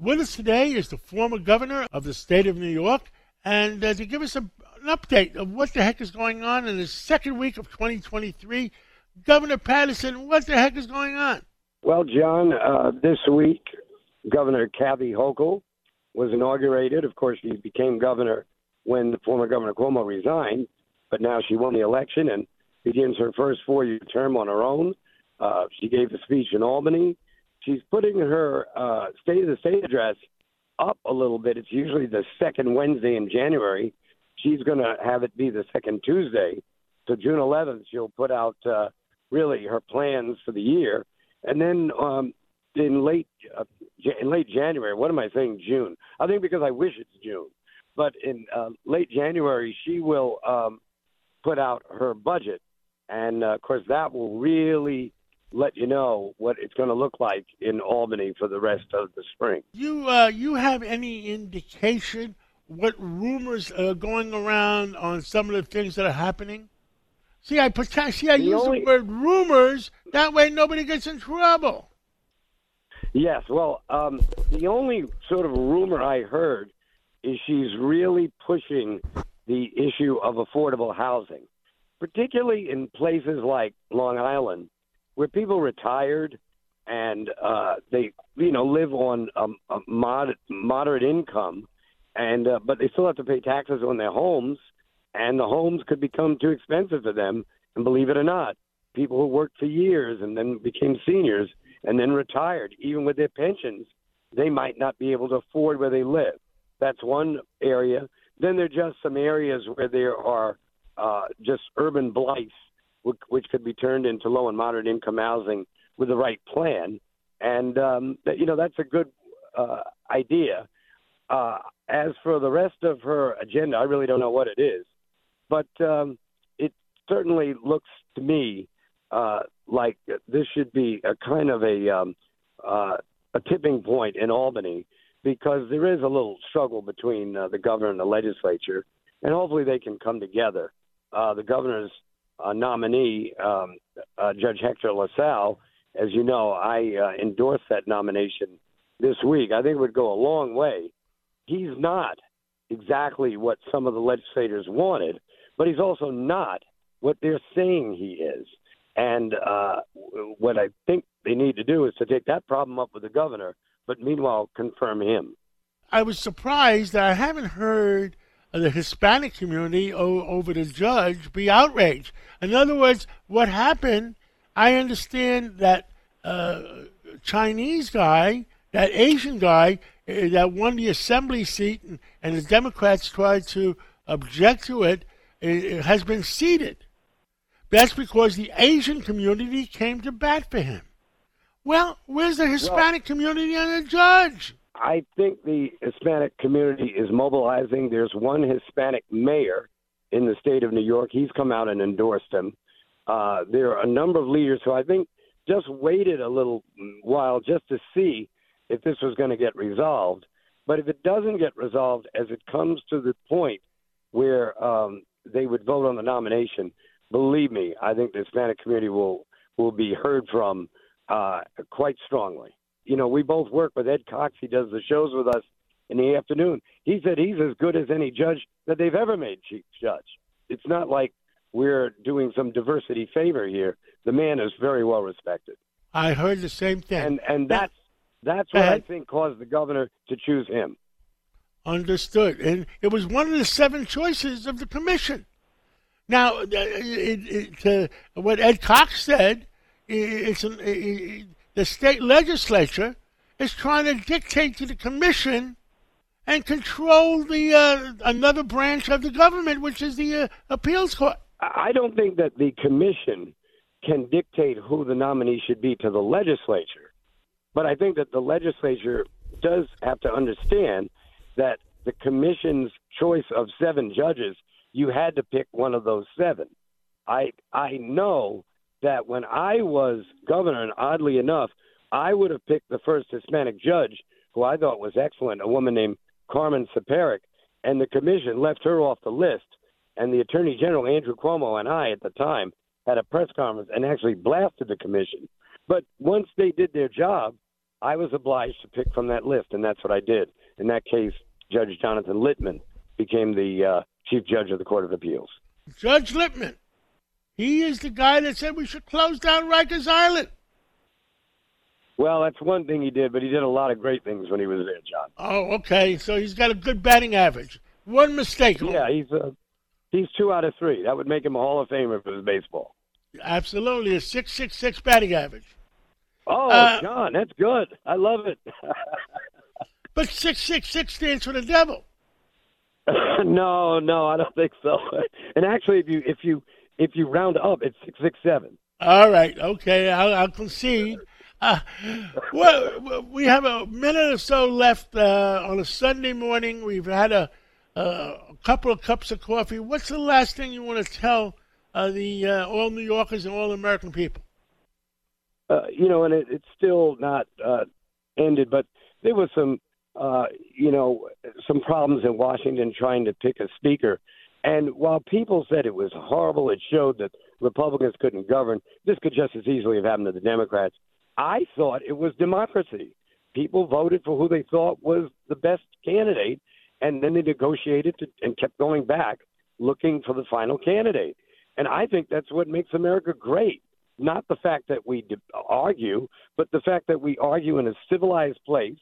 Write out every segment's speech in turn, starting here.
With us today is the former governor of the state of New York, and uh, to give us a, an update of what the heck is going on in the second week of 2023. Governor Paterson, what the heck is going on? Well, John, uh, this week, Governor Kathy Hochul was inaugurated. Of course, she became governor when the former Governor Cuomo resigned, but now she won the election and begins her first four year term on her own. Uh, she gave a speech in Albany. She's putting her uh, State of the State address up a little bit. It's usually the second Wednesday in January. She's going to have it be the second Tuesday. So June 11th, she'll put out uh, really her plans for the year. And then um, in late uh, in late January, what am I saying? June. I think because I wish it's June. But in uh, late January, she will um, put out her budget, and uh, of course that will really let you know what it's going to look like in Albany for the rest of the spring. You uh, you have any indication what rumors are going around on some of the things that are happening? See, I put see I the use only, the word rumors. That way, nobody gets in trouble. Yes, well, um, the only sort of rumor I heard is she's really pushing the issue of affordable housing, particularly in places like Long Island, where people retired and uh, they, you know, live on a, a mod- moderate income, and uh, but they still have to pay taxes on their homes, and the homes could become too expensive for them. And believe it or not, people who worked for years and then became seniors and then retired, even with their pensions, they might not be able to afford where they live. That's one area. Then there are just some areas where there are uh, just urban blights, which, could be turned into low and moderate income housing with the right plan. And, um, you know, that's a good uh, idea. Uh, as for the rest of her agenda, I really don't know what it is. But um, it certainly looks to me uh, like this should be a kind of a um, uh, a tipping point in Albany because there is a little struggle between uh, the governor and the legislature, and hopefully they can come together. Uh, the governor's uh, nominee, um, uh, Judge Hector LaSalle, as you know, I uh, endorsed that nomination this week. I think it would go a long way. He's not exactly what some of the legislators wanted, but he's also not what they're saying he is. And uh, what I think they need to do is to take that problem up with the governor, but meanwhile confirm him. I was surprised that I haven't heard the Hispanic community o- over the judge be outraged. In other words, what happened? I understand that uh, Chinese guy, that Asian guy uh, that won the assembly seat, and, and the Democrats tried to object to it, it has been seated. That's because the Asian community came to bat for him. Well, where's the Hispanic well, community and the judge? I think the Hispanic community is mobilizing. There's one Hispanic mayor in the state of New York. He's come out and endorsed him. Uh, there are a number of leaders who I think just waited a little while just to see if this was going to get resolved. But if it doesn't get resolved, as it comes to the point where um, they would vote on the nomination, believe me, I think the Hispanic community will will be heard from uh, quite strongly. You know, we both work with Ed Cox. He does the shows with us in the afternoon. He said he's as good as any judge that they've ever made chief judge. It's not like we're doing some diversity favor here. The man is very well respected. I heard the same thing. And and that's that's what I think caused the governor to choose him. Understood. And it was one of the seven choices of the commission. Now, uh, it, it, uh, what Ed Cox said, it's an, it, the state legislature is trying to dictate to the commission and control the uh, another branch of the government, which is the uh, appeals court. I don't think that the commission can dictate who the nominee should be to the legislature, but I think that the legislature does have to understand that the commission's choice of seven judges you had to pick one of those seven. I I know that when I was governor, and oddly enough, I would have picked the first Hispanic judge, who I thought was excellent, a woman named Carmen Ciparick, and the commission left her off the list. And the Attorney General Andrew Cuomo and I at the time had a press conference and actually blasted the commission. But once they did their job, I was obliged to pick from that list, and that's what I did. In that case, Judge Jonathan Lippman became the uh, chief judge of the Court of Appeals. Judge Lippman. He is the guy that said we should close down Rikers Island. Well, that's one thing he did, but he did a lot of great things when he was there, John. Oh, okay. So he's got a good batting average. One mistake. Yeah, he's uh, he's two out of three. That would make him a Hall of Famer for his baseball. Absolutely, a six six six batting average. Oh, uh, John, that's good. I love it. but six six six stands for the devil. no, no, I don't think so. And actually, if you if you if you round up, it's six six seven. All right, okay, I'll, I'll concede. Uh, well, we have a minute or so left uh, on a Sunday morning. We've had a, a, couple of cups of coffee. What's the last thing you want to tell uh, the uh, all New Yorkers and all American people? Uh, you know, and it, it's still not uh, ended, but there was some, you know, some problems in Washington trying to pick a speaker. And while people said it was horrible, it showed that Republicans couldn't govern. This could just as easily have happened to the Democrats. I thought it was democracy. People voted for who they thought was the best candidate, and then they negotiated to, and kept going back looking for the final candidate. And I think that's what makes America great. Not the fact that we argue, but the fact that we argue in a civilized place.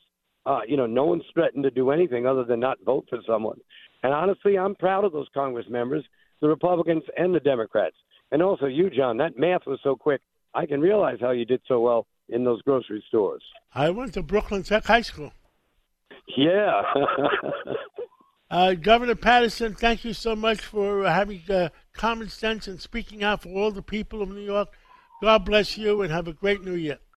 Uh, you know, no one's threatened to do anything other than not vote for someone. And honestly, I'm proud of those Congress members, the Republicans and the Democrats. And also you, John, that math was so quick. I can realize how you did so well in those grocery stores. I went to Brooklyn Tech High School. Yeah. uh, Governor Paterson, thank you so much for having uh, common sense and speaking out for all the people of New York. God bless you and have a great new year.